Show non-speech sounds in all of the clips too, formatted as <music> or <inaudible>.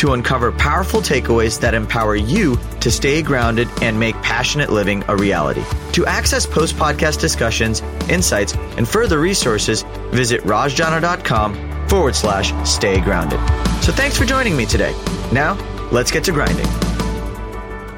to uncover powerful takeaways that empower you to stay grounded and make passionate living a reality. To access post podcast discussions, insights, and further resources, visit rajjana.com forward slash stay grounded. So thanks for joining me today. Now, let's get to grinding.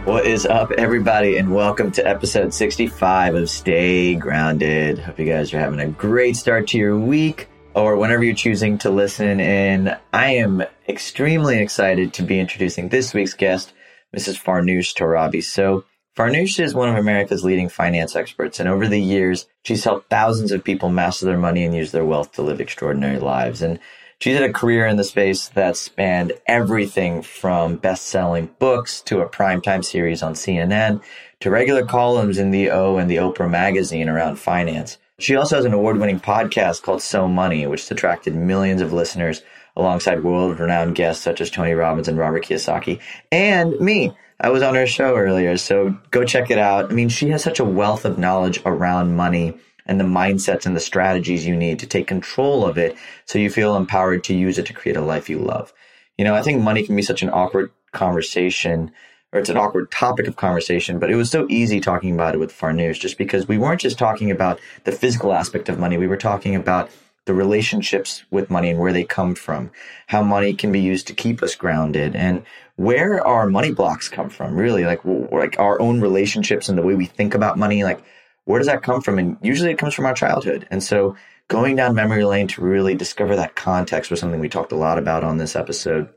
What is up, everybody, and welcome to episode 65 of Stay Grounded. Hope you guys are having a great start to your week or whenever you're choosing to listen in. I am extremely excited to be introducing this week's guest, Mrs. Farnoosh Torabi. So, Farnoosh is one of America's leading finance experts, and over the years, she's helped thousands of people master their money and use their wealth to live extraordinary lives. And she's had a career in the space that spanned everything from best selling books to a primetime series on CNN to regular columns in the O and the Oprah magazine around finance. She also has an award winning podcast called So Money, which attracted millions of listeners alongside world renowned guests such as Tony Robbins and Robert Kiyosaki and me. I was on her show earlier, so go check it out. I mean, she has such a wealth of knowledge around money and the mindsets and the strategies you need to take control of it so you feel empowered to use it to create a life you love. You know, I think money can be such an awkward conversation or it's an awkward topic of conversation, but it was so easy talking about it with Farnoosh just because we weren't just talking about the physical aspect of money. We were talking about the relationships with money and where they come from, how money can be used to keep us grounded, and where our money blocks come from. Really, like like our own relationships and the way we think about money. Like, where does that come from? And usually, it comes from our childhood. And so, going down memory lane to really discover that context was something we talked a lot about on this episode.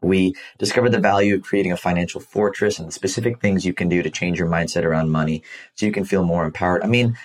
We discovered the value of creating a financial fortress and the specific things you can do to change your mindset around money so you can feel more empowered. I mean,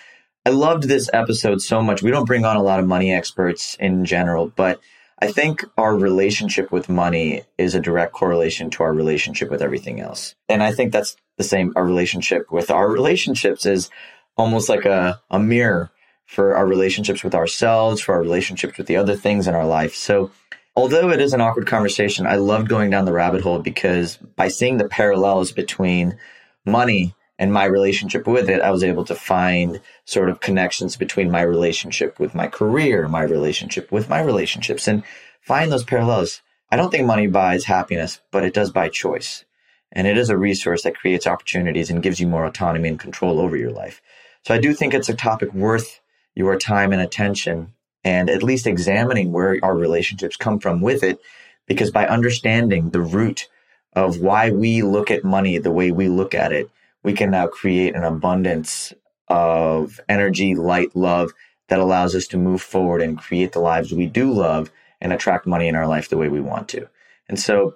I loved this episode so much. We don't bring on a lot of money experts in general, but I think our relationship with money is a direct correlation to our relationship with everything else. And I think that's the same. Our relationship with our relationships is almost like a, a mirror for our relationships with ourselves, for our relationships with the other things in our life. So although it is an awkward conversation, I love going down the rabbit hole because by seeing the parallels between money and my relationship with it, I was able to find sort of connections between my relationship with my career, my relationship with my relationships, and find those parallels. I don't think money buys happiness, but it does buy choice. And it is a resource that creates opportunities and gives you more autonomy and control over your life. So I do think it's a topic worth your time and attention and at least examining where our relationships come from with it. Because by understanding the root of why we look at money the way we look at it, we can now create an abundance of energy, light, love that allows us to move forward and create the lives we do love and attract money in our life the way we want to. And so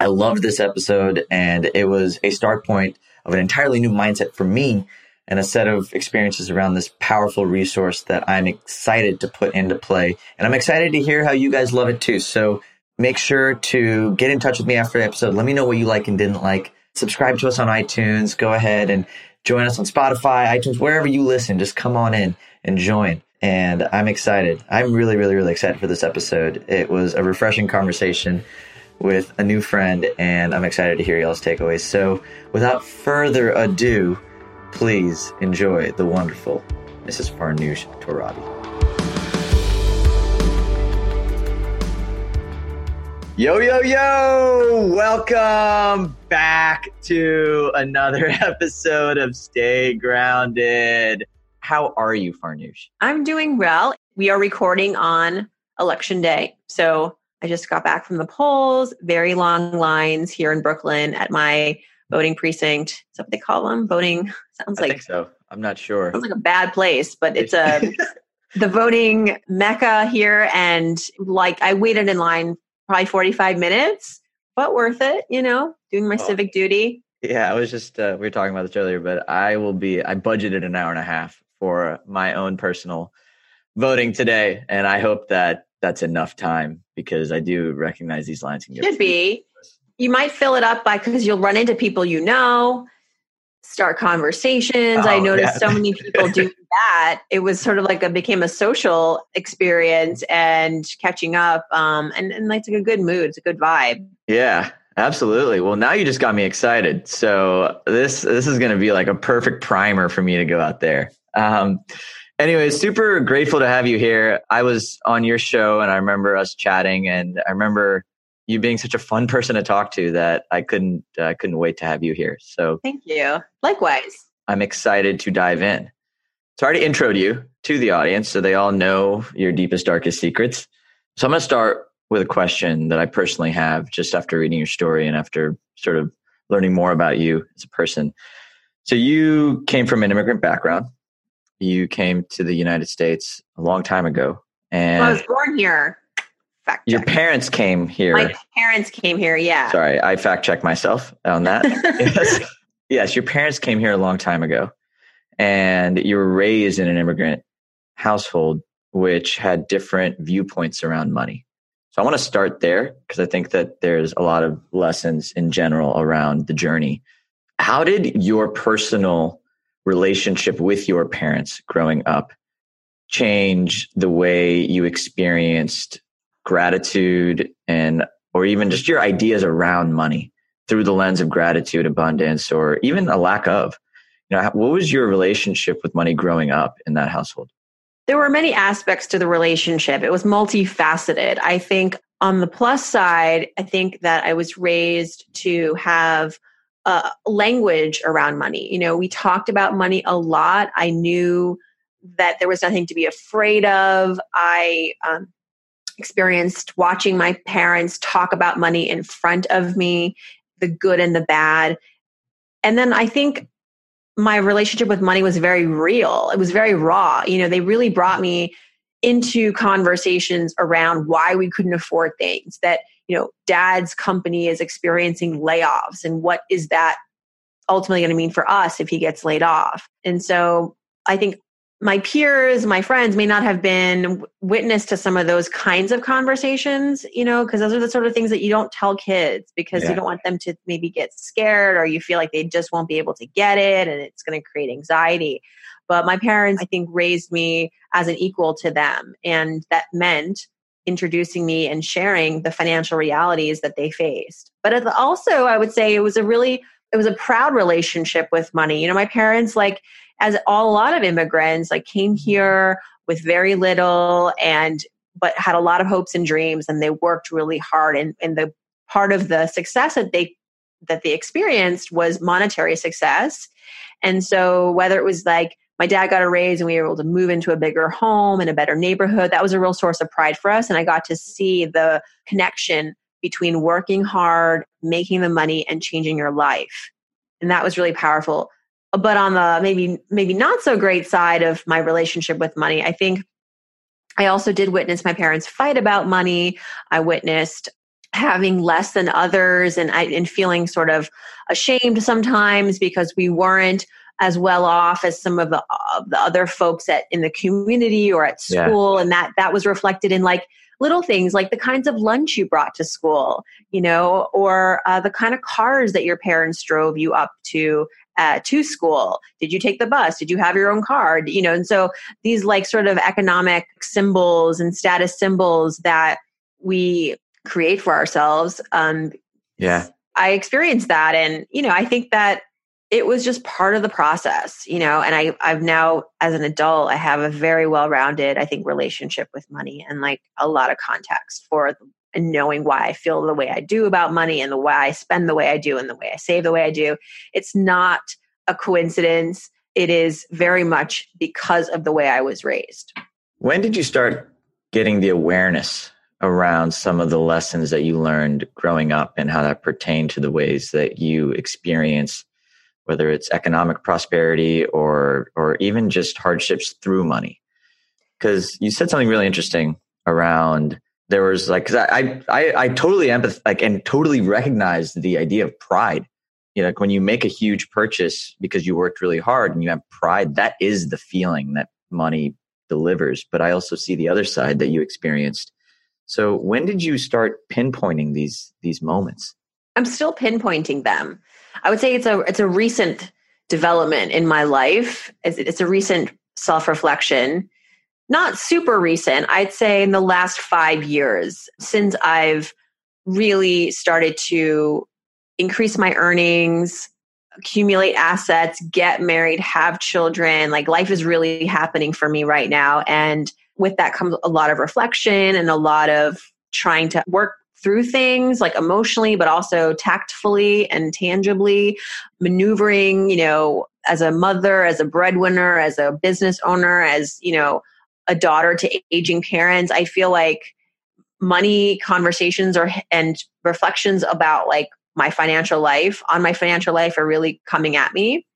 I loved this episode, and it was a start point of an entirely new mindset for me and a set of experiences around this powerful resource that I'm excited to put into play. And I'm excited to hear how you guys love it too. So make sure to get in touch with me after the episode. Let me know what you like and didn't like. Subscribe to us on iTunes. Go ahead and join us on Spotify, iTunes, wherever you listen. Just come on in and join. And I'm excited. I'm really, really, really excited for this episode. It was a refreshing conversation with a new friend, and I'm excited to hear y'all's takeaways. So, without further ado, Please enjoy the wonderful Mrs. Farnoosh Torabi. Yo, yo, yo! Welcome back to another <laughs> episode of Stay Grounded. How are you, Farnoosh? I'm doing well. We are recording on election day. So I just got back from the polls, very long lines here in Brooklyn at my voting precinct. Is that what they call them? Voting <laughs> sounds I like so. I'm not sure. Sounds like a bad place, but it's a <laughs> the voting mecca here. And like I waited in line probably 45 minutes, but worth it. You know, doing my oh. civic duty. Yeah, I was just uh, we were talking about this earlier, but I will be. I budgeted an hour and a half for my own personal voting today, and I hope that that's enough time because I do recognize these lines can get should be you might fill it up by because you'll run into people you know. start conversations. Oh, I noticed yeah. so many <laughs> people do that. It was sort of like a became a social experience and catching up. Um, and, and it's like a good mood. It's a good vibe. Yeah, absolutely. Well, now you just got me excited. So this this is going to be like a perfect primer for me to go out there. Um, anyway, super grateful to have you here. I was on your show, and I remember us chatting, and I remember you being such a fun <laughs> person to talk to that I couldn't I uh, couldn't wait to have you here. So thank you. Likewise, I'm excited to dive in. So I already introed you to the audience, so they all know your deepest, darkest secrets. So I'm going to start with a question that I personally have just after reading your story and after sort of learning more about you as a person. So you came from an immigrant background. You came to the United States a long time ago, and well, I was born here. Fact your parents came here. My parents came here. Yeah. Sorry, I fact checked myself on that. <laughs> yes. yes, your parents came here a long time ago, and you were raised in an immigrant household, which had different viewpoints around money. So I want to start there because I think that there's a lot of lessons in general around the journey. How did your personal relationship with your parents growing up change the way you experienced gratitude and or even just your ideas around money through the lens of gratitude, abundance, or even a lack of? You know, what was your relationship with money growing up in that household? There were many aspects to the relationship. It was multifaceted. I think on the plus side, I think that I was raised to have a language around money. You know, we talked about money a lot. I knew that there was nothing to be afraid of. I um, experienced watching my parents talk about money in front of me, the good and the bad. And then I think my relationship with money was very real. It was very raw. You know, they really brought me into conversations around why we couldn't afford things that, you know, dad's company is experiencing layoffs and what is that ultimately going to mean for us if he gets laid off. And so I think my peers, my friends may not have been witness to some of those kinds of conversations, you know, because those are the sort of things that you don't tell kids because yeah. you don't want them to maybe get scared or you feel like they just won't be able to get it and it's going to create anxiety. But my parents, I think, raised me as an equal to them. And that meant introducing me and sharing the financial realities that they faced. But also, I would say it was a really, it was a proud relationship with money. You know, my parents, like, as all, a lot of immigrants like came mm-hmm. here with very little and but had a lot of hopes and dreams and they worked really hard and, and the part of the success that they that they experienced was monetary success. And so whether it was like my dad got a raise and we were able to move into a bigger home in a better neighborhood that was a real source of pride for us and i got to see the connection between working hard making the money and changing your life. And that was really powerful but on the maybe maybe not so great side of my relationship with money i think i also did witness my parents fight about money i witnessed having less than others and I, and feeling sort of ashamed sometimes because we weren't as well off as some of the, of the other folks at in the community or at school yeah. and that that was reflected in like little things like the kinds of lunch you brought to school you know or uh, the kind of cars that your parents drove you up to uh, to school? Did you take the bus? Did you have your own card? You know, and so these like sort of economic symbols and status symbols that we create for ourselves. Um, yeah, I experienced that, and you know, I think that it was just part of the process, you know. And I, I've now, as an adult, I have a very well-rounded, I think, relationship with money and like a lot of context for and knowing why I feel the way I do about money and the way I spend the way I do and the way I save the way I do. It's not a coincidence. It is very much because of the way I was raised. When did you start getting the awareness around some of the lessons that you learned growing up and how that pertained to the ways that you experience whether it's economic prosperity or or even just hardships through money because you said something really interesting around there was like cause I, I I totally empath like and totally recognized the idea of pride. You know, like when you make a huge purchase because you worked really hard and you have pride, that is the feeling that money delivers. But I also see the other side that you experienced. So when did you start pinpointing these these moments? I'm still pinpointing them. I would say it's a it's a recent development in my life. It's, it's a recent self reflection, not super recent. I'd say in the last five years since I've really started to increase my earnings, accumulate assets, get married, have children. Like life is really happening for me right now. And with that comes a lot of reflection and a lot of trying to work through things like emotionally, but also tactfully and tangibly, maneuvering, you know, as a mother, as a breadwinner, as a business owner, as, you know, a daughter to aging parents. I feel like money conversations or and reflections about like my financial life on my financial life are really coming at me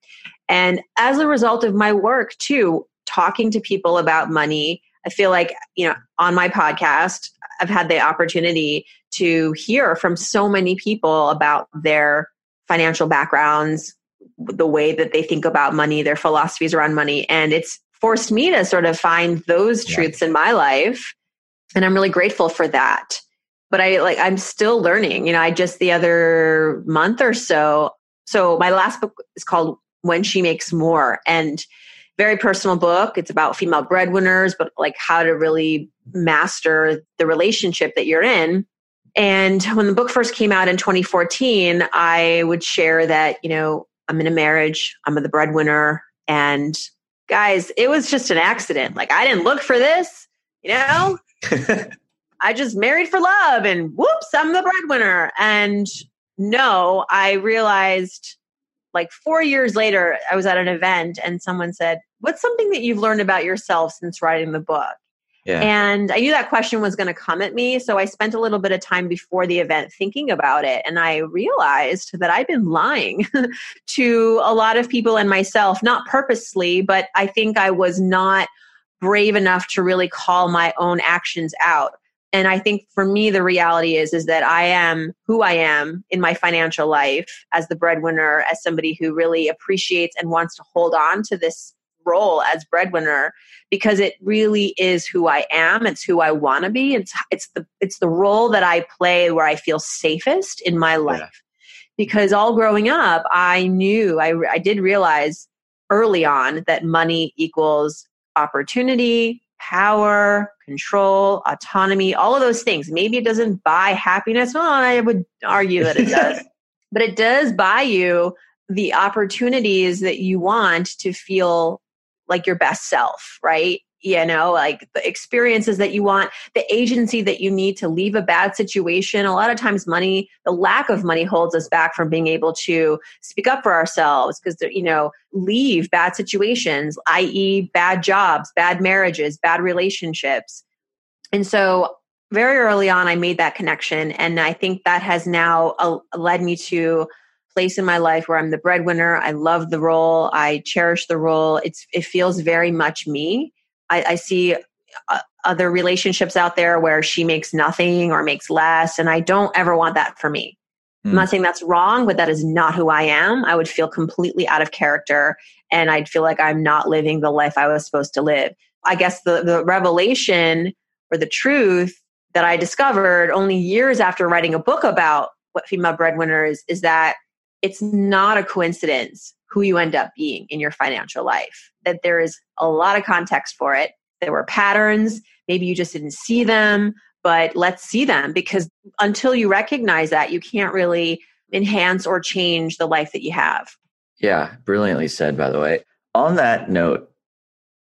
and as a result of my work too talking to people about money i feel like you know on my podcast i've had the opportunity to hear from so many people about their financial backgrounds the way that they think about money their philosophies around money and it's forced me to sort of find those truths yeah. in my life. And i'm really grateful for that. But i like i'm still learning you know i just the other month or so so my last book is called when she makes more. And very personal book. It's about female breadwinners but like how to really master the relationship that you're in. And when the book first came out in 2014 i would share that you know i'm in a marriage i'm the breadwinner and guys it was just an accident like i didn't look for this you know <laughs> I just married for love and whoops, I'm the breadwinner. And no, I realized like four years later, I was at an event and someone said, What's something that you've learned about yourself since writing the book? Yeah. And I knew that question was going to come at me. So I spent a little bit of time before the event thinking about it. And I realized that I've been lying <laughs> to a lot of people and myself, not purposely, but I think I was not brave enough to really call my own actions out and i think for me the reality is is that i am who i am in my financial life as the breadwinner as somebody who really appreciates and wants to hold on to this role as breadwinner because it really is who i am it's who i want to be it's it's the it's the role that i play where i feel safest in my life yeah. because all growing up i knew i i did realize early on that money equals opportunity power, control, autonomy, all of those things. Maybe it doesn't buy happiness. Well, I would argue that it does. <laughs> but it does buy you the opportunities that you want to feel like your best self, right? you know like the experiences that you want the agency that you need to leave a bad situation. A lot of times money the lack of money holds us back from being able to speak up for ourselves because you know leave bad situations i.e bad jobs bad marriages bad relationships. And so very early on i made that connection and i think that has now uh, led me to place in my life where i'm the breadwinner i love the role i cherish the role it's it feels very much me I, I see uh, other relationships out there where she makes nothing or makes less, and I don't ever want that for me. Mm. I'm not hmm. saying that's wrong, but that is not who I am. I would feel completely out of character, and I'd feel like I'm not living the life I was supposed to live. I guess the, the revelation or the truth that I discovered only years after writing a book about what female breadwinner is, is that it's not a coincidence who you end up being in your financial life. That there is a lot of context for it. There were patterns. Maybe you just didn't see them, but let's see them because until you recognize that, you can't really enhance or change the life that you have. Yeah, brilliantly said, by the way. On that note,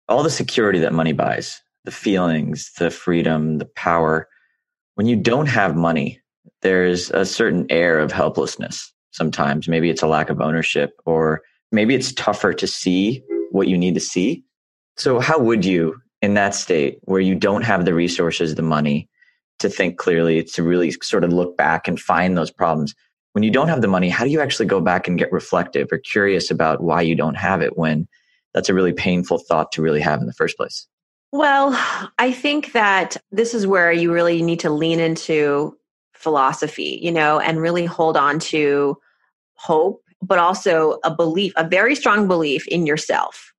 all the security that money buys, the feelings, the freedom, the power, when you don't have money, there's a certain air of helplessness sometimes. Maybe it's a lack of ownership, or maybe it's tougher to see what you need to see. So, how would you, in that state where you don't have the resources, the money to think clearly, to really sort of look back and find those problems? When you don't have the money, how do you actually go back and get reflective or curious about why you don't have it when that's a really painful thought to really have in the first place? Well, I think that this is where you really need to lean into philosophy, you know, and really hold on to hope, but also a belief, a very strong belief in yourself.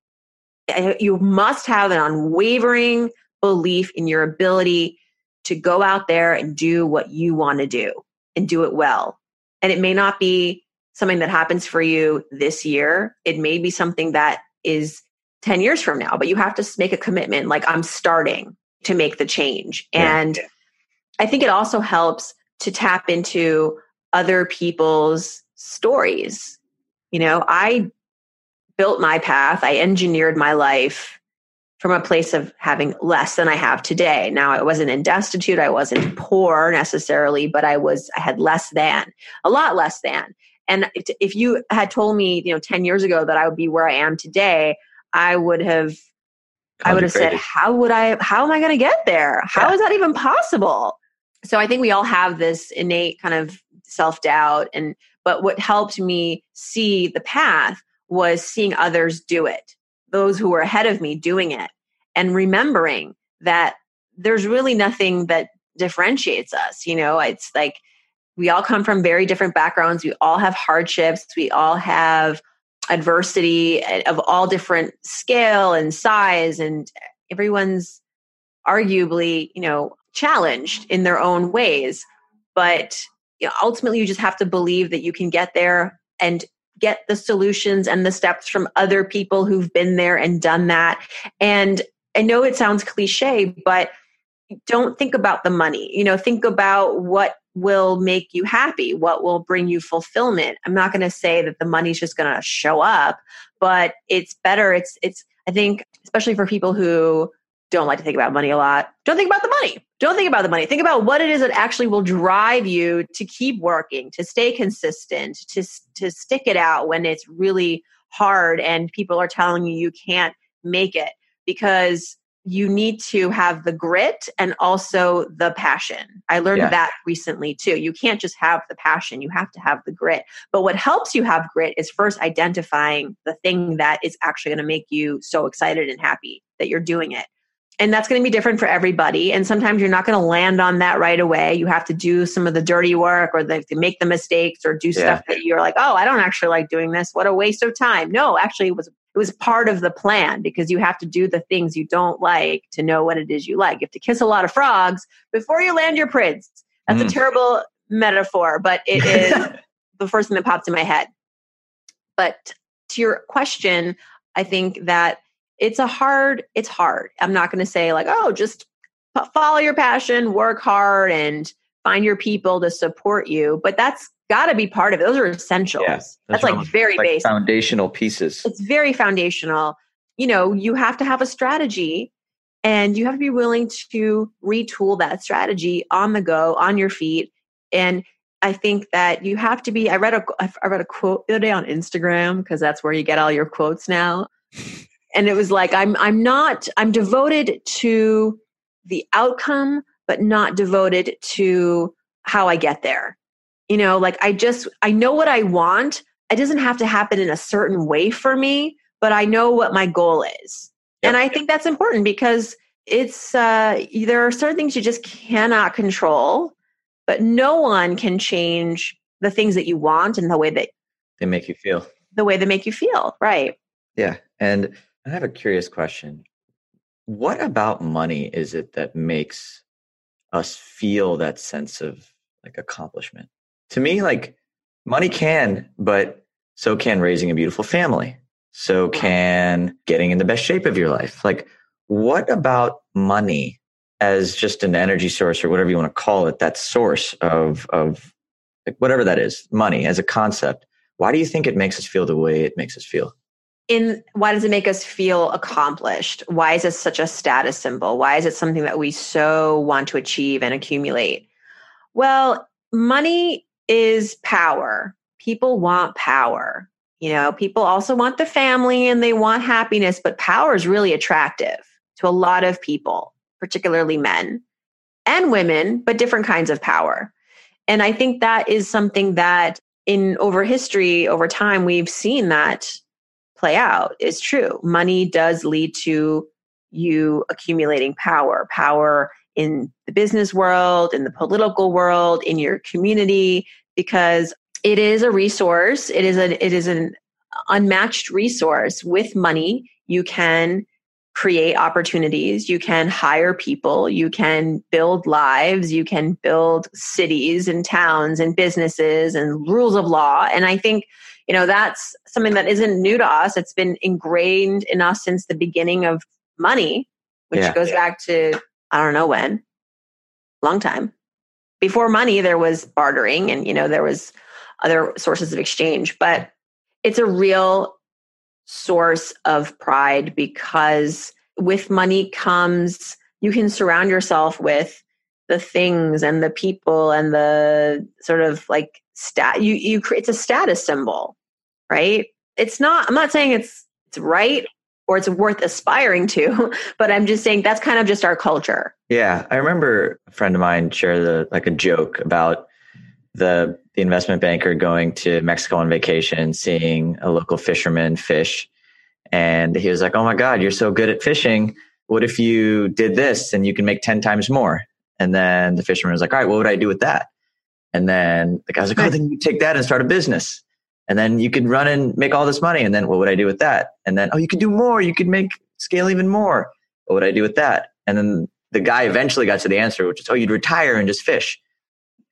You must have an unwavering belief in your ability to go out there and do what you want to do and do it well. And it may not be something that happens for you this year. It may be something that is 10 years from now, but you have to make a commitment like I'm starting to make the change. Yeah. And I think it also helps to tap into other people's stories. You know, I built my path, I engineered my life from a place of having less than I have today. Now I wasn't in destitute, I wasn't poor necessarily, but I was I had less than, a lot less than. And if you had told me, you know, 10 years ago that I would be where I am today, I would have I would have said, how would I how am I going to get there? How yeah. is that even possible? So I think we all have this innate kind of self-doubt and but what helped me see the path was seeing others do it those who were ahead of me doing it and remembering that there's really nothing that differentiates us. You know, it's like we all come from very different backgrounds. We all have hardships. We all have adversity eh, of all different scale and size, and everyone's arguably, you know, challenged in their own ways. But you know, ultimately, you just have to believe that you can get there and get the solutions and the steps from other people who've been there and done that. And I know it sounds cliche, but don't think about the money. You know, think about what will make you happy, what will bring you fulfillment. I'm not going to say that the money's just going to show up, but it's better. It's, it's, I think, especially for people who don't like to think about money a lot, don't think about the money. Don't think about the money. Think about what it is that actually will drive you to keep working, to stay consistent, to, to stick it out when it's really hard and people are telling you you can't make it because you need to have the grit and also the passion. I learned yeah. that recently too. You can't just have the passion, you have to have the grit. But what helps you have grit is first identifying the thing that is actually going to make you so excited and happy that you're doing it and that's going to be different for everybody. And sometimes you're not going to land on that right away. You have to do some of the dirty work or the, make the mistakes or do yeah. stuff that you're like oh i don't actually like doing this. What a waste of time. No actually it was it was part of the plan because you have to do the things you don't like to know what it is you like. You have to kiss a lot of frogs before you land your prince. That's mm. a terrible metaphor but it <laughs> is the first thing that popped in my head. But to your question i think that it's a hard it's hard. I'm not going to say like oh just follow your passion work hard and find your people to support you but that's got to be part of it. Those are essentials. Yeah, that's, like very like basic. foundational pieces. It's very foundational. You know you have to have a strategy and you have to be willing to retool that strategy on the go on your feet and I think that you have to be. I read a I read a quote the other day on Instagram because that's where you get all your quotes now and it was like i'm i'm not i'm devoted to the outcome but not devoted to how i get there. You know like i just i know what i want. It doesn't have to happen in a certain way for me but i know what my goal is. Yep. and i think that's important because it's uh there are certain things you just cannot control but no one can change the things that you want and the way that they make you feel. the way they make you feel. Right. Yeah. And I have a curious question. What about money is it that makes us feel that sense of like accomplishment? To me, like money can, but so can raising a beautiful family. So can getting in the best shape of your life. Like, what about money as just an energy source or whatever you want to call it, that source of, of like whatever that is, money as a concept? Why do you think it makes us feel the way it makes us feel? In why does it make us feel accomplished? Why is it such a status symbol? Why is it something that we so want to achieve and accumulate? Well, money is power. People want power. You know, people also want the family and they want happiness, but power is really attractive to a lot of people, particularly men and women, but different kinds of power. And I think that is something that in over history, over time, we've seen that play out is true. Money does lead to you accumulating power, power in the business world, in the political world, in your community, because it is a resource. It is a it is an unmatched resource. With money, you can create opportunities, you can hire people, you can build lives, you can build cities and towns and businesses and rules of law. And I think, you know, that's something that isn't new to us. It's been ingrained in us since the beginning of money, which yeah. goes back to, I don't know when, long time. Before money, there was bartering and, you know, there was other sources of exchange, but it's a real source of pride because with money comes you can surround yourself with the things and the people and the sort of like stat you you it's a status symbol right it's not i'm not saying it's it's right or it's worth aspiring to <laughs> but i'm just saying that's kind of just our culture yeah i remember a friend of mine shared the like a joke about the the investment banker going to Mexico on vacation, seeing a local fisherman fish. And he was like, Oh my God, you're so good at fishing. What if you did this and you can make 10 times more? And then the fisherman was like, All right, what would I do with that? And then the guy's like, Oh, then you take that and start a business. And then you could run and make all this money. And then what would I do with that? And then, oh, you could do more. You could make scale even more. What would I do with that? And then the guy eventually got to the answer, which is, oh, you'd retire and just fish.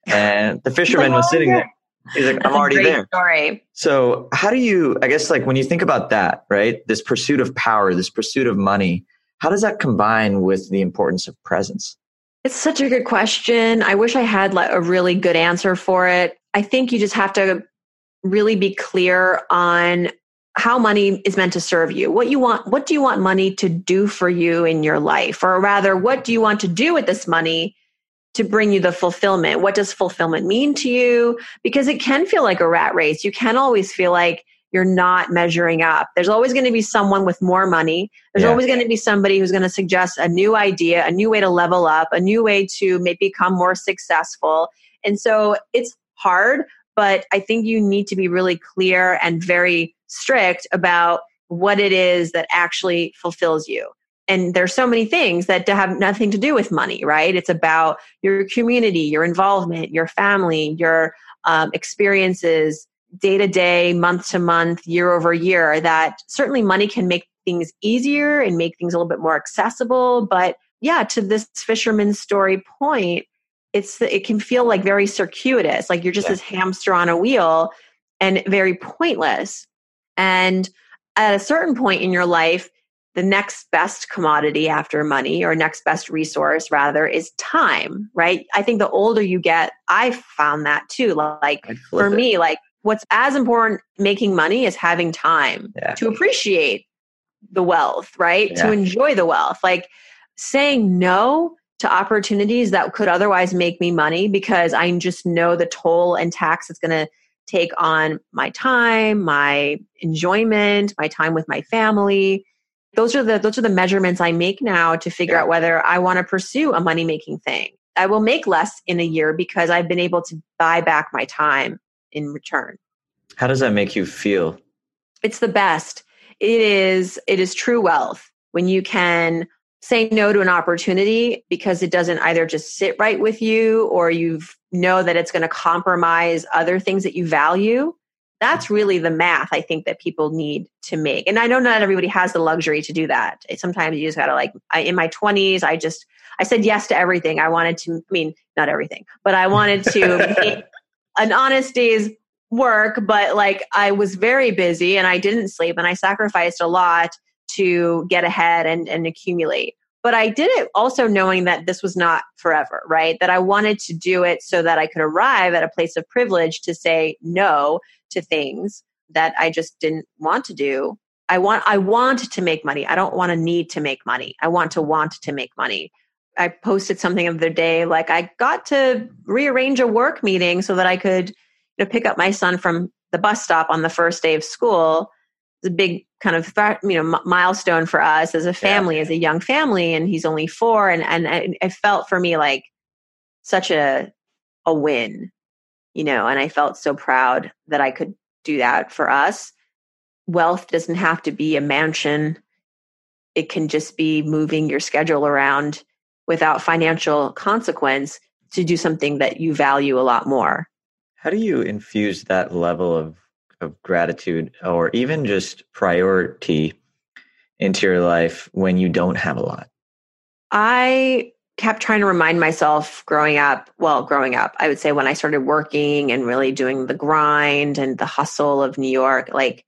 And the fisherman was oh, sitting there. He's like, I'm already there. Story. So, how do you, I guess, like when you think about that, right? This pursuit of power, this pursuit of money, how does that combine with the importance of presence? It's such a good question. I wish I had like a really good answer for it. I think you just have to really be clear on how money is meant to serve you. What you want, what do you want money to do for you in your life? Or rather, what do you want to do with this money to bring you the fulfillment. What does fulfillment mean to you? Because it can feel like a rat race. You can always feel like you're not measuring up. There's always going to be someone with more money. There's yeah. always going to be somebody who's going to suggest a new idea, a new way to level up, a new way to maybe become more successful. And so it's hard, but I think you need to be really clear and very strict about what it is that actually fulfills you. And there's so many things that have nothing to do with money right? It's about your community your involvement your family your um, experiences day to day month to month year over year that certainly money can make things easier and make things a little bit more accessible. But yeah to this fisherman's story point it's it can feel like very circuitous like you're just yeah. this hamster on a wheel and very pointless and at a certain point in your life the next best commodity after money or next best resource rather is time right i think the older you get i found that too like for it. me like what's as important making money is having time yeah. to appreciate the wealth right yeah. to enjoy the wealth like saying no to opportunities that could otherwise make me money because i just know the toll and tax it's going to take on my time my enjoyment my time with my family. Those are the those are the measurements i make now to figure yeah. out whether i want to pursue a money making thing. I will make less in a year because i've been able to buy back my time in return. How does that make you feel? It's the best. It is it is true wealth. When you can say no to an opportunity because it doesn't either just sit right with you or you know that it's going to compromise other things that you value that's really the math I think that people need to make. And I know not everybody has the luxury to do that. Sometimes you just gotta like, I, in my 20s, I just, I said yes to everything. I wanted to, I mean, not everything, but I wanted to <laughs> an honest day's work, but like I was very busy and I didn't sleep and I sacrificed a lot to get ahead and, and accumulate. But I did it also knowing that this was not forever, right? That I wanted to do it so that I could arrive at a place of privilege to say no to things that I just didn't want to do. I want I want to make money. I don't want to need to make money. I want to want to make money. I posted something of the day like I got to rearrange a work meeting so that I could you know, pick up my son from the bus stop on the first day of school. It's a big kind of you know milestone for us as a family, yeah. as a young family, and he's only four, and and it felt for me like such a a win you know, and I felt so proud that I could do that for us. Wealth doesn't have to be a mansion, it can just be moving your schedule around without financial consequence to do something that you value a lot more. How do you infuse that level of, of gratitude or even just priority into your life when you don't have a lot? I kept trying to remind myself growing up, well, growing up, I would say when I started working and really doing the grind and the hustle of New York, like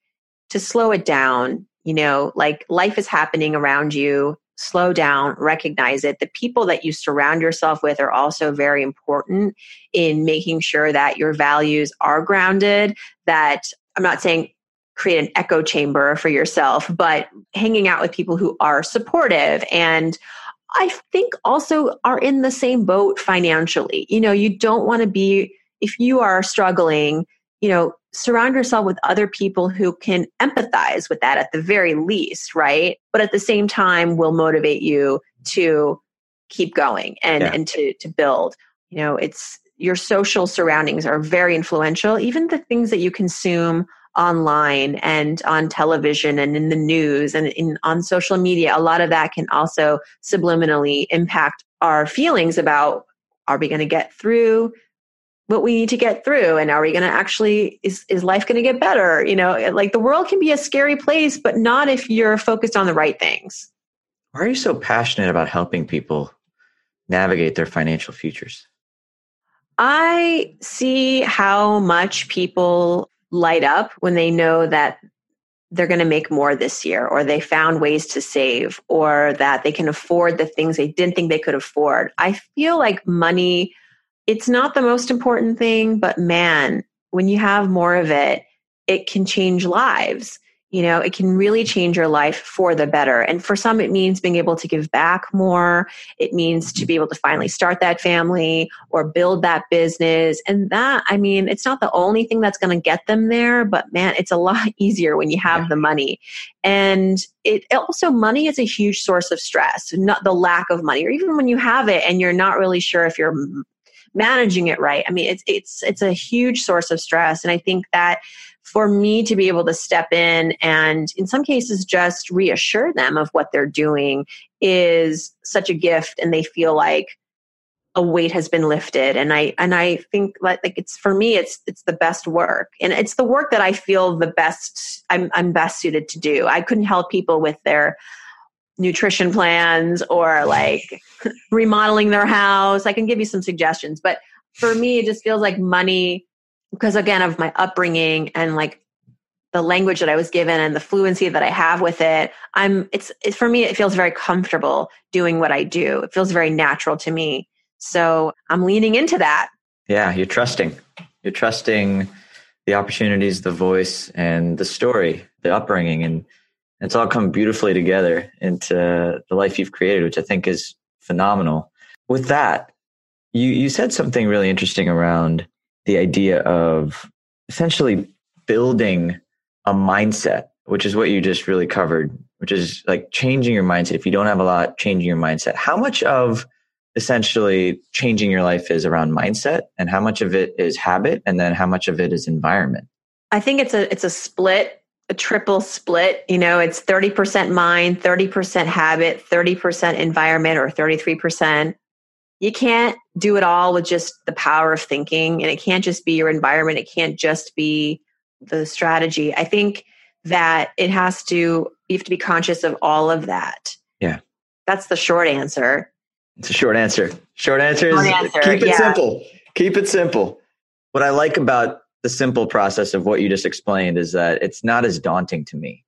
to slow it down, you know, like life is happening around you. Slow down, recognize it. The people that you surround yourself with are also very important in making sure that your values are grounded. That I'm not saying create an echo chamber for yourself, but hanging out with people who are supportive and I think also are in the same boat financially. You know, you don't want to be, if you are struggling, you know, surround yourself with other people who can empathize with that at the very least, right? But at the same time will motivate you to keep going and, yeah. and to, to build. You know, it's your social surroundings are very influential. Even the things that you consume online and on television and in the news and in, on social media, a lot of that can also subliminally impact our feelings about are we going to get through what we need to get through? And are we going to actually is is life going to get better? You know like the world can be a scary place but not if you're focused on the right things. Why are you so passionate about helping people navigate their financial futures i see how much people light up when they know that they're going to make more this year or they found ways to save or that they can afford the things they didn't think they could afford. I feel like money it's not the most important thing, but man, when you have more of it, it can change lives you know it can really change your life for the better. And for some it means being able to give back more. It means to be able to finally start that family or build that business. And that i mean it's not the only thing that's going to get them there but man it's a lot <laughs> easier when you have yeah. the money. And it also money is a huge source of stress not the lack of money or even when you have it and you're not really sure if you're managing it right. I mean it's it's it's a huge source of stress. And i think that for me to be able to step in and in some cases just reassure them of what they're doing is such a gift and they feel like a weight has been lifted. And i and i think like, like it's for me it's it's the best work. And it's the work that i feel the best i'm i'm best suited to do. I couldn't help people with their nutrition plans or like <laughs> remodeling their house. I can give you some suggestions but for me it just feels like money because again of my upbringing and like the language that I was given and the fluency that I have with it, I'm it's, it's for me it feels very comfortable doing what I do. It feels very natural to me. So I'm leaning into that. Yeah, you're trusting. You're trusting the opportunities, the voice, and the story, the upbringing, and it's all come beautifully together into the life you've created, which I think is phenomenal. With that, you you said something really interesting around the idea of essentially building a mindset, which is what you just really covered, which is like changing your mindset. If you don't have a lot, changing your mindset. How much of essentially changing your life is around mindset and how much of it is habit and then how much of it is environment? I think it's a it's a split, a triple split. You know, it's 30% mind, 30% habit, 30% environment or 33% you can't do it all with just the power of thinking and it can't just be your environment. It can't just be the strategy. I think that it has to you have to be conscious of all of that. Yeah. That's the short answer. It's a short answer. Short answer is answer, keep it yeah. simple. Keep it simple. What i like about the simple process of what you just explained is that it's not as daunting to me.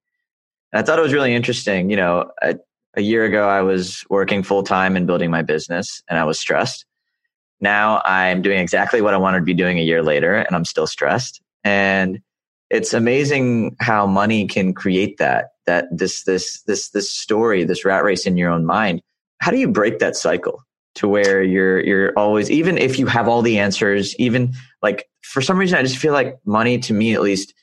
And i thought it was really interesting you know I, a year ago, I was working full time and building my business and I was stressed. Now I'm doing exactly what I wanted to be doing a year later and I'm still stressed. And it's amazing how money can create that, that this, this, this, this story, this rat race in your own mind. How do you break that cycle to where you're, you're always, even if you have all the answers, even like for some reason, I just feel like money to me, at least,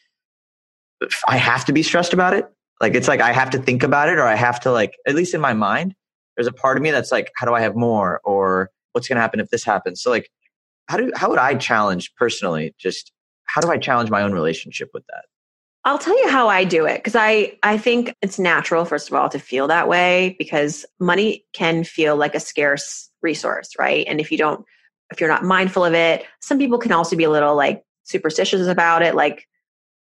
I have to be stressed about it like it's like I have to think about it or I have to like at least in my mind, there's a part of me that's like, how do I have more? Or what's gonna happen if this happens? So like how do how would I challenge personally just how do I challenge my own relationship with that? I'll tell you how I do it because I I think it's natural first of all to feel that way because money can feel like a scarce resource, right? And if you don't if you're not mindful of it, some people can also be a little like superstitious about it like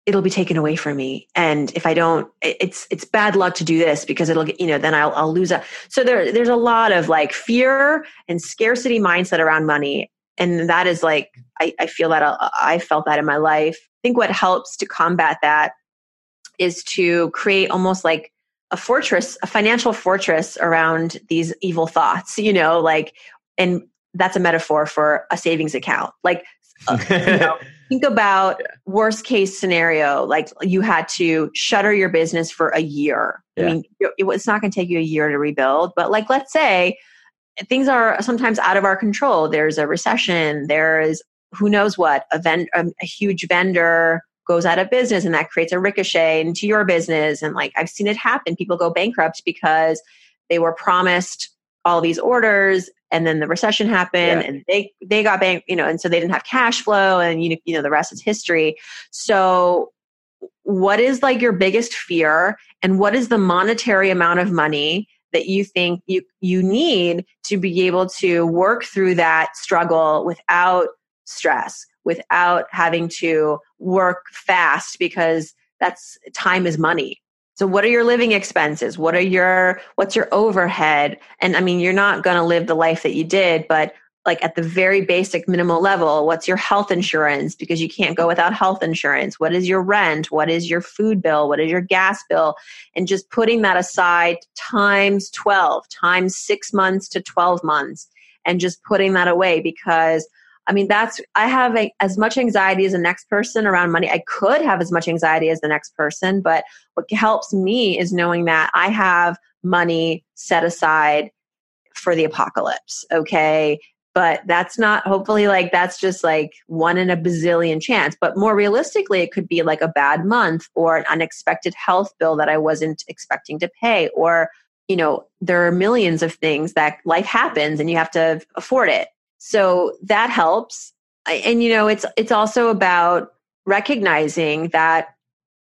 it'll be taken away from me. And if i don't it's it's bad luck to do this because it'll get you know then i'll, I'll lose it so there there's a lot of like fear and scarcity mindset around money. And that is like i, I feel that I, I felt that in my life. I think what helps to combat that is to create almost like a fortress a financial fortress around these evil thoughts you know like and that's a metaphor for a savings account. Like uh, <laughs> you know, think about yeah. worst case scenario like you had to shutter your business for a year yeah. i mean it's not going to take you a year to rebuild but like let's say things are sometimes out of our control there's a recession there's who knows what a, vend- a, um, a huge vendor goes out of business and that creates a ricochet into your business and like i've seen it happen people go bankrupt because they were promised all these orders and then the recession happened yeah. and they they got bank you know and so they didn't have cash flow and you you know the rest is history so what is like your biggest fear and what is the monetary amount of money that you think you you need to be able to work through that struggle without stress without having to work fast because that's time is money so what are your living expenses? What are your what's your overhead? And I mean, you're not going to live the life that you did, but like at the very basic minimal level, what's your health insurance because you can't go without health insurance? What is your rent? What is your food bill? What is your gas bill? And just putting that aside times 12, times 6 months to 12 months and just putting that away because I mean, that's, I have a, as much anxiety as the next person around money. I could have as much anxiety as the next person, but what helps me is knowing that I have money set aside for the apocalypse. Okay. But that's not, hopefully, like, that's just like one in a bazillion chance. But more realistically, it could be like a bad month or an unexpected health bill that I wasn't expecting to pay. Or, you know, there are millions of things that life happens and you have to afford it. So that helps. And you know, it's it's also about recognizing that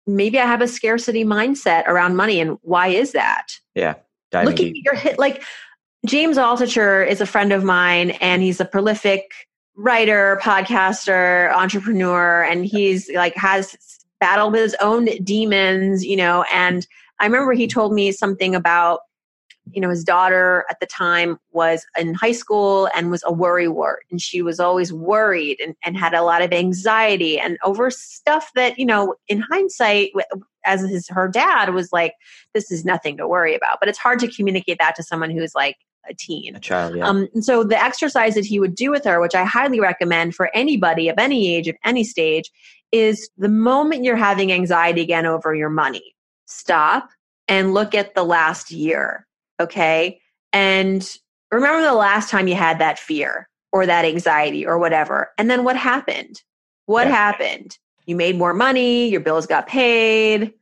maybe I have a scarcity mindset around money and why is that? Yeah. Looking deep. at your hit like James Altucher is a friend of mine and he's a prolific writer, podcaster, entrepreneur, and he's like has battled with his own demons, you know, and I remember he mm-hmm. told me something about you know his daughter at the time was in high school and was a worry wart and she was always worried and, and had a lot of anxiety and over stuff that you know in hindsight as his her dad was like this is nothing to worry about but it's hard to communicate that to someone who's like a teen a child yeah. um, and so the exercise that he would do with her which i highly recommend for anybody of any age of any stage is the moment you're having anxiety again over your money stop and look at the last year Okay. And remember the last time you had that fear or that anxiety or whatever. And then what happened? What yeah. happened? You made more money, your bills got paid,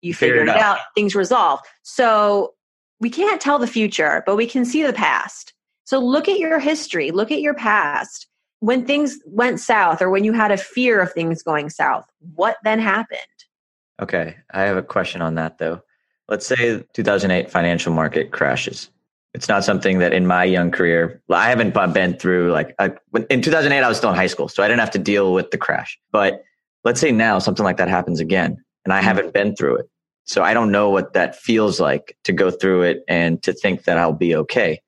you figured, it out. out, things resolved. So we can't tell the future, but we can see the past. So look at your history, look at your past. When things went south or when you had a fear of things going south, what then happened? Okay, I have a question on that though. Let's say 2008 financial market crashes. It's not something that in my young career, I haven't been through like a, in 2008, I was still in high school, so I didn't have to deal with the crash. But let's say now something like that happens again and I mm-hmm. haven't been through it. So I don't know what that feels like to go through it and to think that I'll be okay.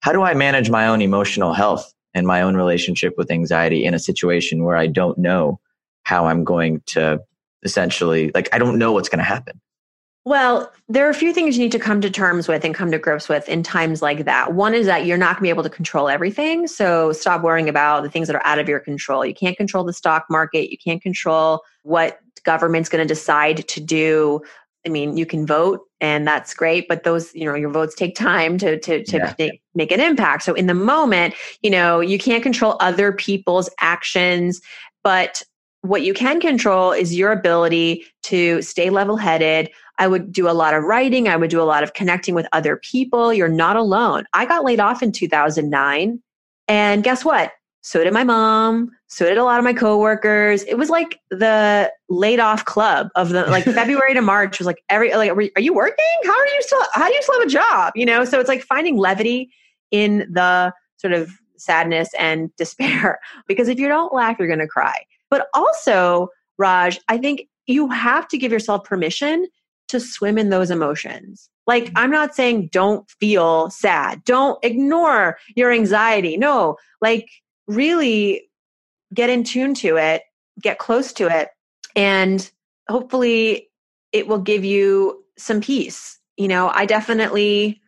How do I manage my own emotional health and my own relationship with anxiety in a situation where I don't know how I'm going to essentially, like, I don't know what's going to happen? Well, there are a few things you need to come to terms with and come to grips with in times like that. One is that you're not going to be able to control everything. So stop worrying about the things that are out of your control. You can't control the stock market. You can't control what government's going to decide to do. I mean, you can vote and that's great, but those, you know, your votes take time to, to, to yeah. make, make an impact. So in the moment, you know, you can't control other people's actions, but what you can control is your ability to stay level headed, I would do a lot of writing. I would do a lot of connecting with other people. You're not alone. I got laid off in 2009. And guess what? So did my mom. So did a lot of my coworkers. It was like the laid off club of the like <laughs> February to March was like every like are you working? How are you still how do you still have a job? You know, so it's like finding levity in the sort of sadness and <laughs> despair because if you don't laugh you're going to cry. But also, Raj, I think you have to give yourself permission to swim in those emotions. Like, I'm not saying don't feel sad, don't ignore your anxiety. No, like, really get in tune to it, get close to it, and hopefully it will give you some peace. You know, I definitely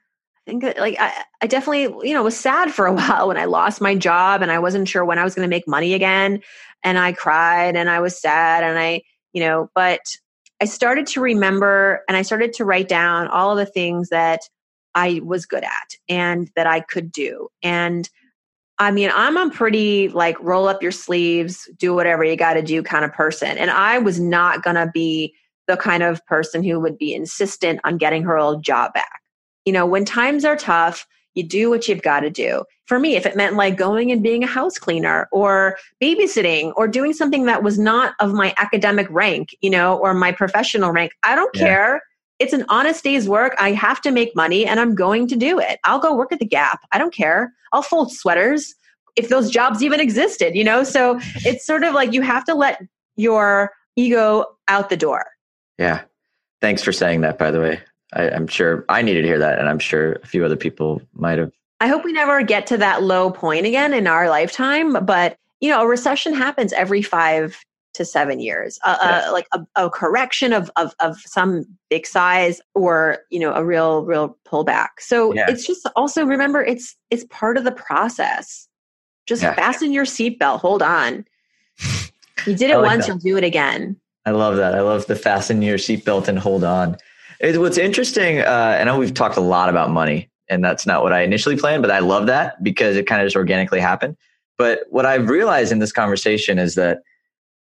think like I, I definitely, you know, was sad for a <laughs> while when I lost my job and I wasn't sure when I was going to make money again. And I cried and I was sad and I, you know, but I started to remember and I started to write down all of the things that I was good at and that I could do. And I mean, I'm a pretty like roll up your sleeves, do whatever you got to do kind of person. And I was not going to be the kind of person who would be insistent on getting her old job back. You know, when times are tough, you do what you've got to do. For me, if it meant like going and being a house cleaner or babysitting or doing something that was not of my academic rank, you know, or my professional rank, I don't yeah. care. It's an honest day's work. I have to make money and I'm going to do it. I'll go work at the Gap. I don't care. I'll fold sweaters if those jobs even existed, you know? So <laughs> it's sort of like you have to let your ego out the door. Yeah. Thanks for saying that, by the way. I, I'm sure I needed to hear that, and I'm sure a few other people might have. I hope we never get to that low point again in our lifetime, but you know, a recession happens every five to seven years, uh, uh, like a, a, correction of, of of some big size, or you know, a real real pullback. So yeah. it's just also remember it's it's part of the process. Just yeah. fasten your seatbelt. Hold on. You did <laughs> it like once, that. you'll do it again. I love that. I love the fasten your seatbelt and hold on. It, what's interesting, uh, I know we've talked a lot about money, and that's not what I initially planned, but I love that because it kind of just organically happened. But what I've realized in this conversation is that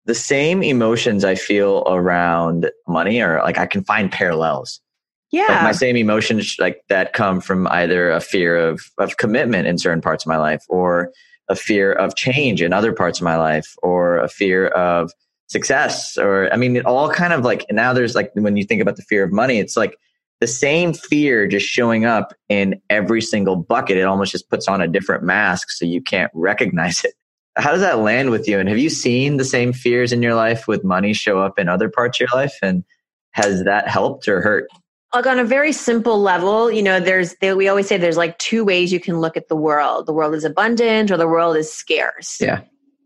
the same emotions I feel around money are like I can find parallels. Yeah. Like my same emotions like that come from either a fear of of commitment in certain parts of my life or a fear of change in other parts of my life or a fear of success or i mean it all kind of like now there's like when you think about the fear of money it's like the same fear just showing up in every single bucket. It almost just puts on a different mask so you can't recognize it. How does that land with you? And have you seen the same fears in your life with money show up in other parts of your life? And has that helped or hurt? Like on a very simple level you know there's they, we always say there's like two ways you can look at the world. The world is abundant or the world is scarce. Yeah.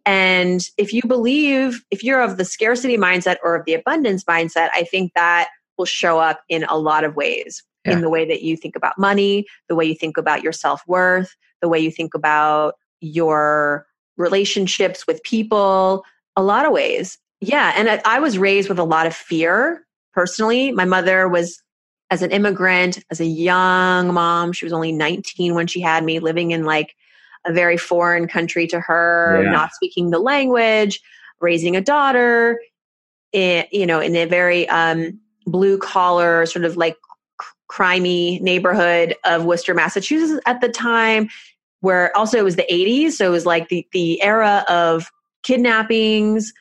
And if you believe, if you're of the scarcity mindset or of the abundance mindset, I think that will show up in a lot of ways yeah. in the way that you think about money, the way you think about your self worth, the way you think about your relationships with people, a lot of ways. Yeah. And I, I was raised with a lot of fear personally. My mother was as an immigrant, as a young mom. She was only 19 when she had me living in like a very foreign country to her, yeah. not speaking the language, raising a daughter, in, you know, in a very um, blue collar, sort of like crimey neighborhood of Worcester, Massachusetts at the time, where also it was the 80s. So it was like the, the era of kidnappings.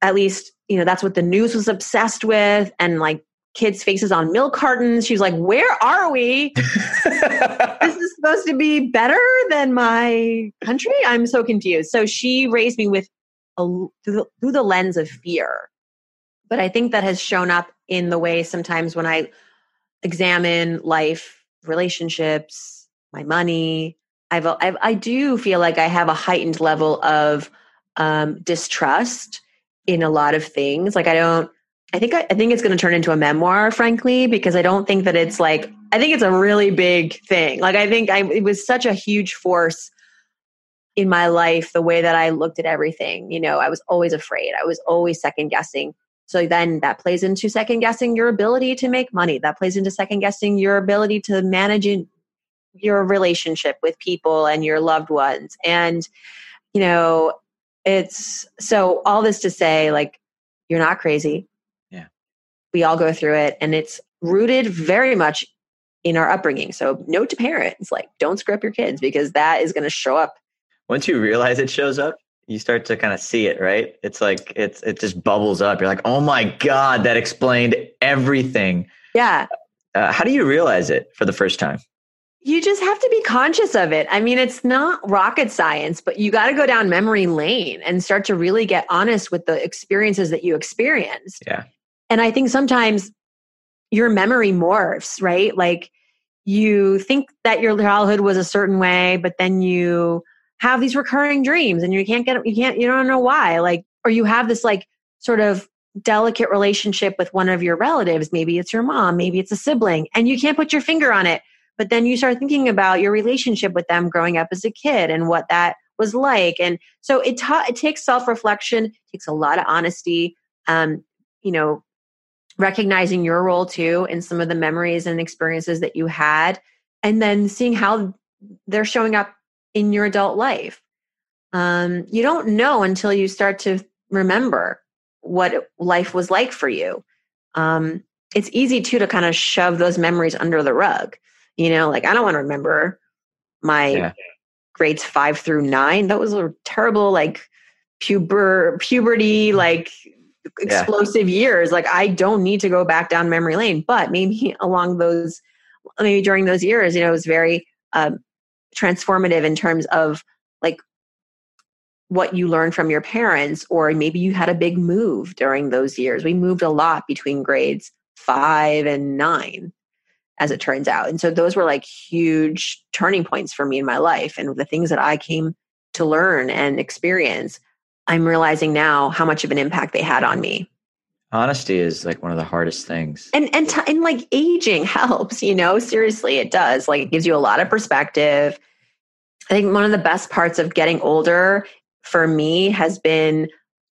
At least, you know, that's what the news was obsessed with. And like kids' faces on milk cartons. She was like, Where are we? <laughs> this is supposed to be better than my country? I'm so confused. So she raised me with a, through, the, through the lens of fear. But I think that has shown up in the way sometimes when I examine life, relationships, my money. I've, I've I do feel like I have a heightened level of um, distrust in a lot of things. Like I don't I think I, I think it's going to turn into a memoir, frankly, because I don't think that it's like I think it's a really big thing. Like I think I, it was such a huge force in my life, the way that I looked at everything. You know, I was always afraid. I was always second guessing. So then that plays into second guessing your ability to make money. That plays into second guessing your ability to manage your relationship with people and your loved ones. And you know, it's so all this to say, like, you're not crazy Yeah. we all go through it and it's rooted very much in our upbringing. So note to parents, like don't screw up your kids because that is going to show up. Once you realize it shows up, you start to kind of see it, right? It's like it's it just bubbles up. You're like, "Oh my god, that explained everything." Yeah. Uh, how do you realize it for the first time? you just have to be conscious of it. I mean, it's not rocket science, but you got to go down memory lane and start to really get honest with the experiences that you experienced. Yeah. And I think sometimes your memory morphs, right? Like you think that your childhood was a certain way, but then you have these recurring dreams and you can't get you can't you don't know why. Like or you have this like sort of delicate relationship with one of your relatives, maybe it's your mom, maybe it's a sibling, and you can't put your finger on it but then you start thinking about your relationship with them growing up as a kid and what that was like. And so it, ta- it takes self reflection, takes a lot of honesty, um, you know, recognizing your role too in some of the memories and experiences that you had, and then seeing how they're showing up in your adult life. Um, you don't know until you start to remember what life was like for you. Um, it's easy too to kind of shove those memories under the rug. You know, like I don't want to remember my yeah. grades five through nine. That was a terrible, like puber puberty, like explosive yeah. years. Like I don't need to go back down memory lane, but maybe <laughs> along those, maybe during those years, you know, it was very um, transformative in terms of like what you learned from your parents, or maybe you had a big move during those years. We moved a lot between grades five and nine as it turns out. And so those were like huge turning points for me in my life and the things that I came to learn and experience. I'm realizing now how much of an impact they had on me. Honesty is like one of the hardest things. And and t- and like aging <laughs> helps, you know, seriously it does. Like it gives you a lot of perspective. I think one of the best parts of getting older for me has been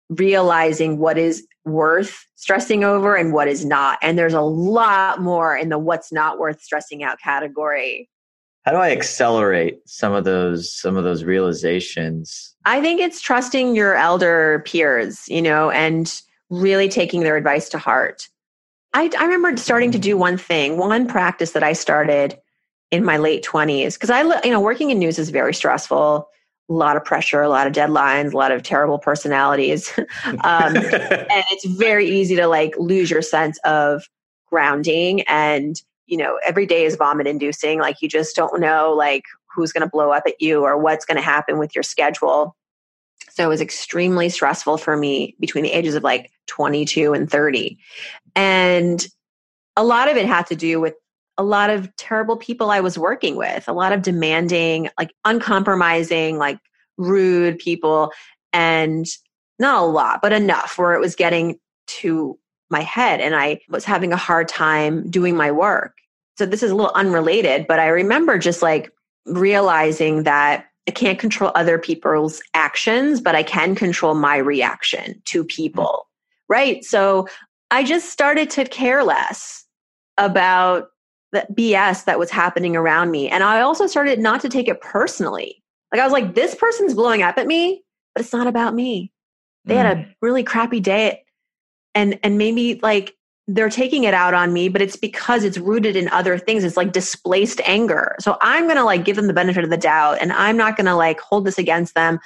realizing what is worth stressing over and what is not. And there's a lot more in the what's not worth stressing out category. How do I accelerate some of those some of those realizations? I think it's trusting your elder peers, you know, and really taking their advice to heart. I, I remember starting to do one thing, one practice that I started in my late 20s because I you know working in news is very stressful a lot of pressure, a lot of deadlines, a lot of terrible personalities. <laughs> um, <laughs> and it's very easy to like lose your sense of grounding. And, you know, every day is vomit inducing. Like you just don't know like who's going to blow up at you or what's going to happen with your schedule. So it was extremely stressful for me between the ages of like 22 and 30. And a lot of it had to do with a lot of terrible people I was working with, a lot of demanding, like uncompromising, like rude people, and not a lot, but enough where it was getting to my head and I was having a hard time doing my work. So this is a little unrelated, but I remember just like realizing that I can't control other people's actions, but I can control my reaction to people. Right. So I just started to care less about the BS that was happening around me. And I also started not to take it personally. Like I was like, this person's blowing up at me, but it's not about me. They mm. had a mm. really crappy day and and maybe like they're taking it out on me, but it's because it's rooted in other things. It's like displaced anger. So I'm going to like give them the benefit of the doubt and I'm not going to like hold this against them.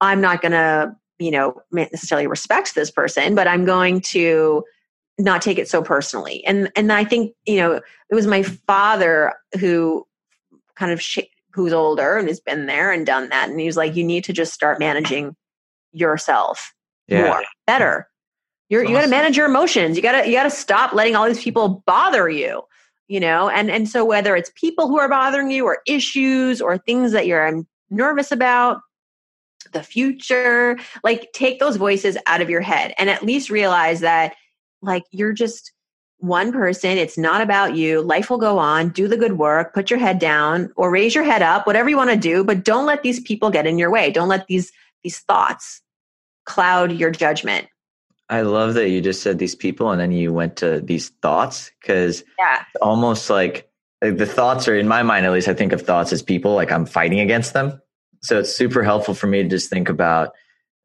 I'm not going to, you know, necessarily respect this person, but I'm going to not take it so personally. And and I think you know it was my father who kind of sh- who's older and has been there and done that, and he was like, you need to just start managing yourself yeah. more, better. You're awesome. you got to manage your emotions. You got to you got to stop letting all these people bother you. You know, and and so whether it's people who are bothering you, or issues, or things that you're nervous about, the future, like take those voices out of your head and at least realize that like you're just one person. It's not about you. Life will go on. Do the good work. Put your head down or raise your head up, whatever you want to do. But don't let these people get in your way. Don't let these these thoughts cloud your judgment. I love that you just said these people and then you went to these thoughts because yeah. almost like, like the thoughts are in my mind at least I think of thoughts as people like I'm fighting against them. So it's super helpful for me to just think about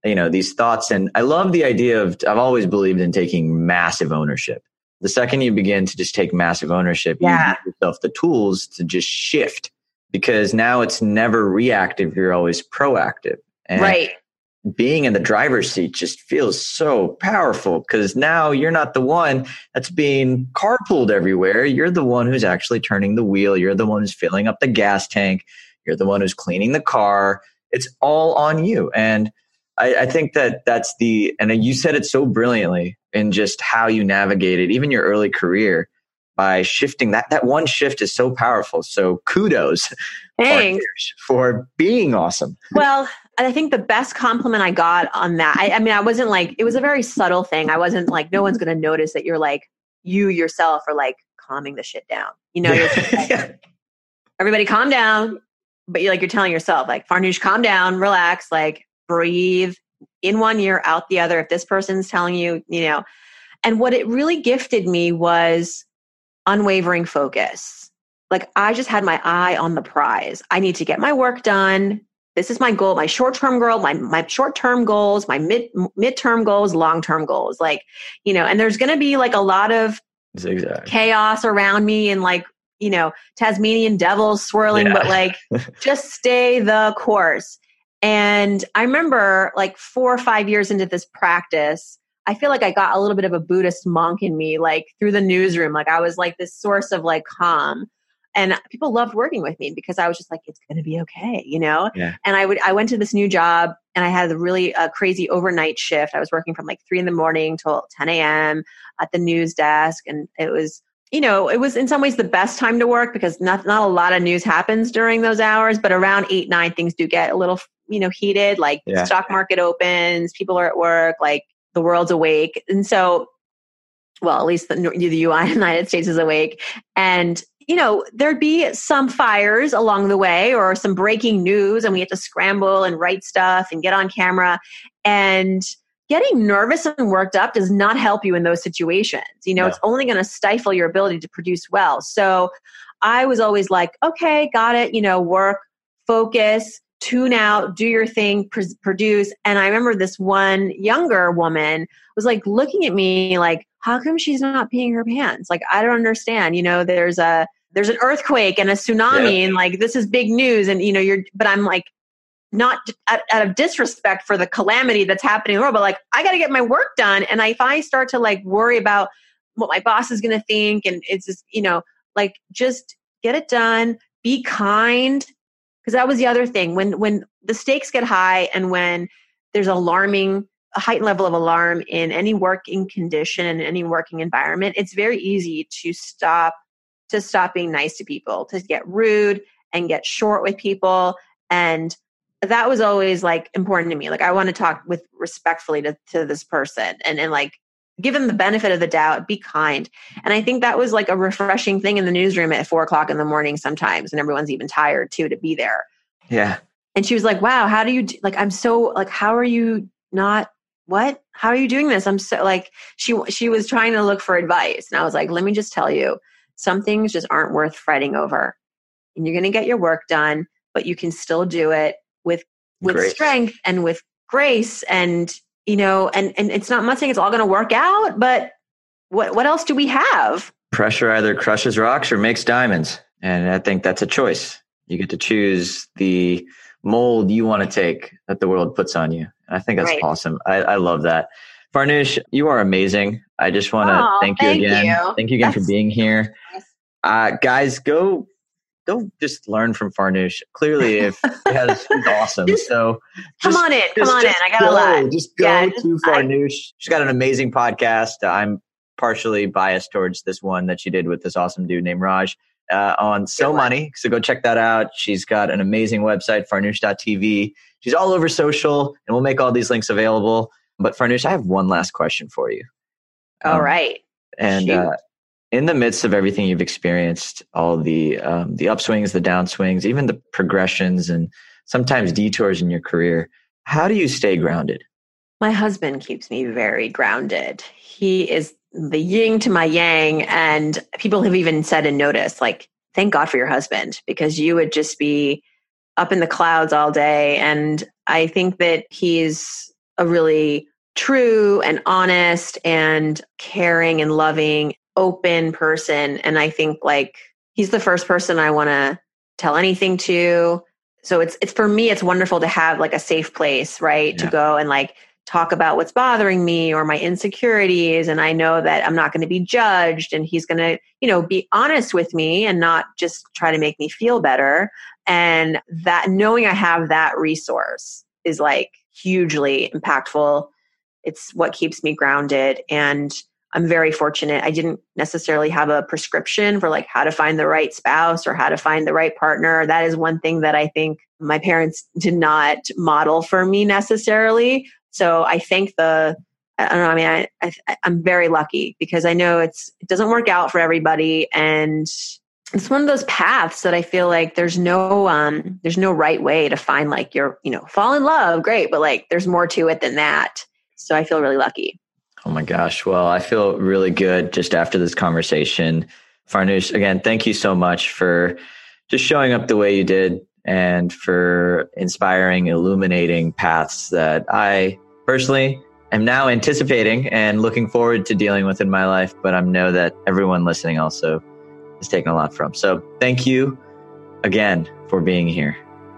you know these thoughts and i love the idea of i've always believed in taking massive ownership the second you begin to just take massive ownership yeah. you give yourself the tools to just shift because now it's never reactive you're always proactive and right being in the driver's seat just feels so powerful because now you're not the one that's being carpooled everywhere. You're the one who's actually turning the wheel. You're the one who's filling up the gas tank. You're the one who's cleaning the car. It's all on you. And I, I think that that's the, and you said it so brilliantly in just how you navigated even your early career by shifting that that one shift is so powerful so kudos Thanks. for being awesome well i think the best compliment i got on that I, I, mean i wasn't like it was a very subtle thing i wasn't like no one's going to notice that you're like you yourself are like calming the shit down you know like, <laughs> everybody calm down but you're like you're telling yourself like farnoosh calm down relax like breathe in one ear out the other if this person's telling you you know and what it really gifted me was unwavering focus. Like I just had my eye on the prize. I need to get my work done. This is my goal, my short-term goal, my my short-term goals, my mid mid-term goals, long-term goals. Like, you know, and there's going to be like a lot of Zigzag. chaos around me and like, you know, Tasmanian devils swirling, yeah. but like <laughs> just stay the course. And I remember like 4 or 5 years into this practice, I feel like I got a little bit of a Buddhist monk in me, like through the newsroom. Like I was like this source of like calm. And people loved working with me because I was just like, it's going to be okay, you know? Yeah. And I would, I went to this new job and I had a really uh, crazy overnight shift. I was working from like three in the morning till 10 a.m. at the news desk. And it was, you know, it was in some ways the best time to work because not, not a lot of news happens during those hours, but around eight, nine, things do get a little, you know, heated. Like yeah. stock market opens, people are at work, like the world's awake. And so, well, at least the, the <laughs> United States is awake. And, you know, there'd be some fires along the way or some breaking news, and we had to scramble and write stuff and get on camera. And getting nervous and worked up does not help you in those situations. You know, no. it's only going to stifle your ability to produce well. So I was always like, okay, got it, you know, work, focus, tune out, do your thing, pr- produce. And I remember this one younger woman was like looking at me like, how come she's not peeing her pants? Like, I don't understand. You know, there's a, there's an earthquake and a tsunami yeah. and like this is big news and you know you're but i'm like not out, out, of disrespect for the calamity that's happening in the world but like i got to get my work done and if i start to like worry about what my boss is going to think and it's just you know like just get it done be kind because that was the other thing when when the stakes get high and when there's alarming a heightened level of alarm in any working condition and any working environment it's very easy to stop to stop being nice to people to get rude and get short with people. And that was always like important to me. Like i want to talk with respectfully to, to this person and and like give them the benefit of the doubt be kind. And i think that was like a refreshing thing in the newsroom at four o'clock in the morning sometimes and everyone's even tired too to be there. Yeah. And she was like wow how do you do, like i'm so like how are you not what how are you doing this i'm so like she she was trying to look for advice and i was like let me just tell you some things just aren't worth fretting over and you're going to get your work done but you can still do it with with grace. strength and with grace and you know, and, and it's not, I'm not saying it's all going to work out, but what, what else do we have? Pressure either crushes rocks or makes diamonds. And I think that's a choice. You get to choose the mold you want to take that the world puts on you. And I think that's right. awesome. I, I love that. Farnoosh, you are amazing. I just want to oh, thank you thank again. You. Thank you again that's for being here. Uh, guys, go don't just learn from Farnoosh. Clearly, if he has, <laughs> he's awesome. just, so just, come on in, just, come on in. I got go, a lot. Just go yeah, to Farnoosh. I, She's got an amazing podcast. I'm partially biased towards this one that she did with this awesome dude named Raj uh, on So Money. So go check that out. She's got an amazing website, farnoosh.tv. She's all over social, and we'll make all these links available. But Farnoosh, I have one last question for you. All um, right. And uh, in the midst of everything you've experienced, all the um, the upswings, the downswings, even the progressions, and sometimes detours in your career, how do you stay grounded? My husband keeps me very grounded. He is the yin to my yang, and people have even said and noticed, like, thank God for your husband because you would just be up in the clouds all day. And I think that he's a really true and honest and caring and loving open person and i think like he's the first person i want to tell anything to so it's it's for me it's wonderful to have like a safe place right yeah. to go and like talk about what's bothering me or my insecurities and i know that i'm not going to be judged and he's going to you know be honest with me and not just try to make me feel better and that knowing i have that resource is like hugely impactful it's what keeps me grounded and I'm very fortunate. I didn't necessarily have a prescription for like how to find the right spouse or how to find the right partner. That is one thing that I think my parents <laughs> did not model for me necessarily. So I thank the I don't know. I mean, I, I, am very lucky because I know it's it doesn't work out for everybody, and it's one of those paths that I feel like there's no um there's no right way to find like your you know fall in love, great, but like there's more to it than that. So I feel really lucky. Oh my gosh. Well, I feel really good just after this conversation. Farnoosh, again, thank you so much for just showing up the way you did and for inspiring, illuminating paths that I personally am now anticipating and looking forward to dealing with in my life. But I know that everyone listening also is taking a lot from. So thank you again for being here.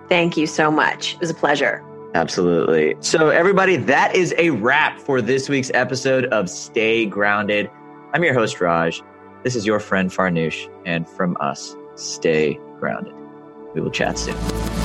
Thank you so much. It was a pleasure. Absolutely. So, everybody, that is a wrap for this week's episode of Stay Grounded. I'm your host, Raj. This is your friend, Farnoosh. And from us, stay grounded. We will chat soon.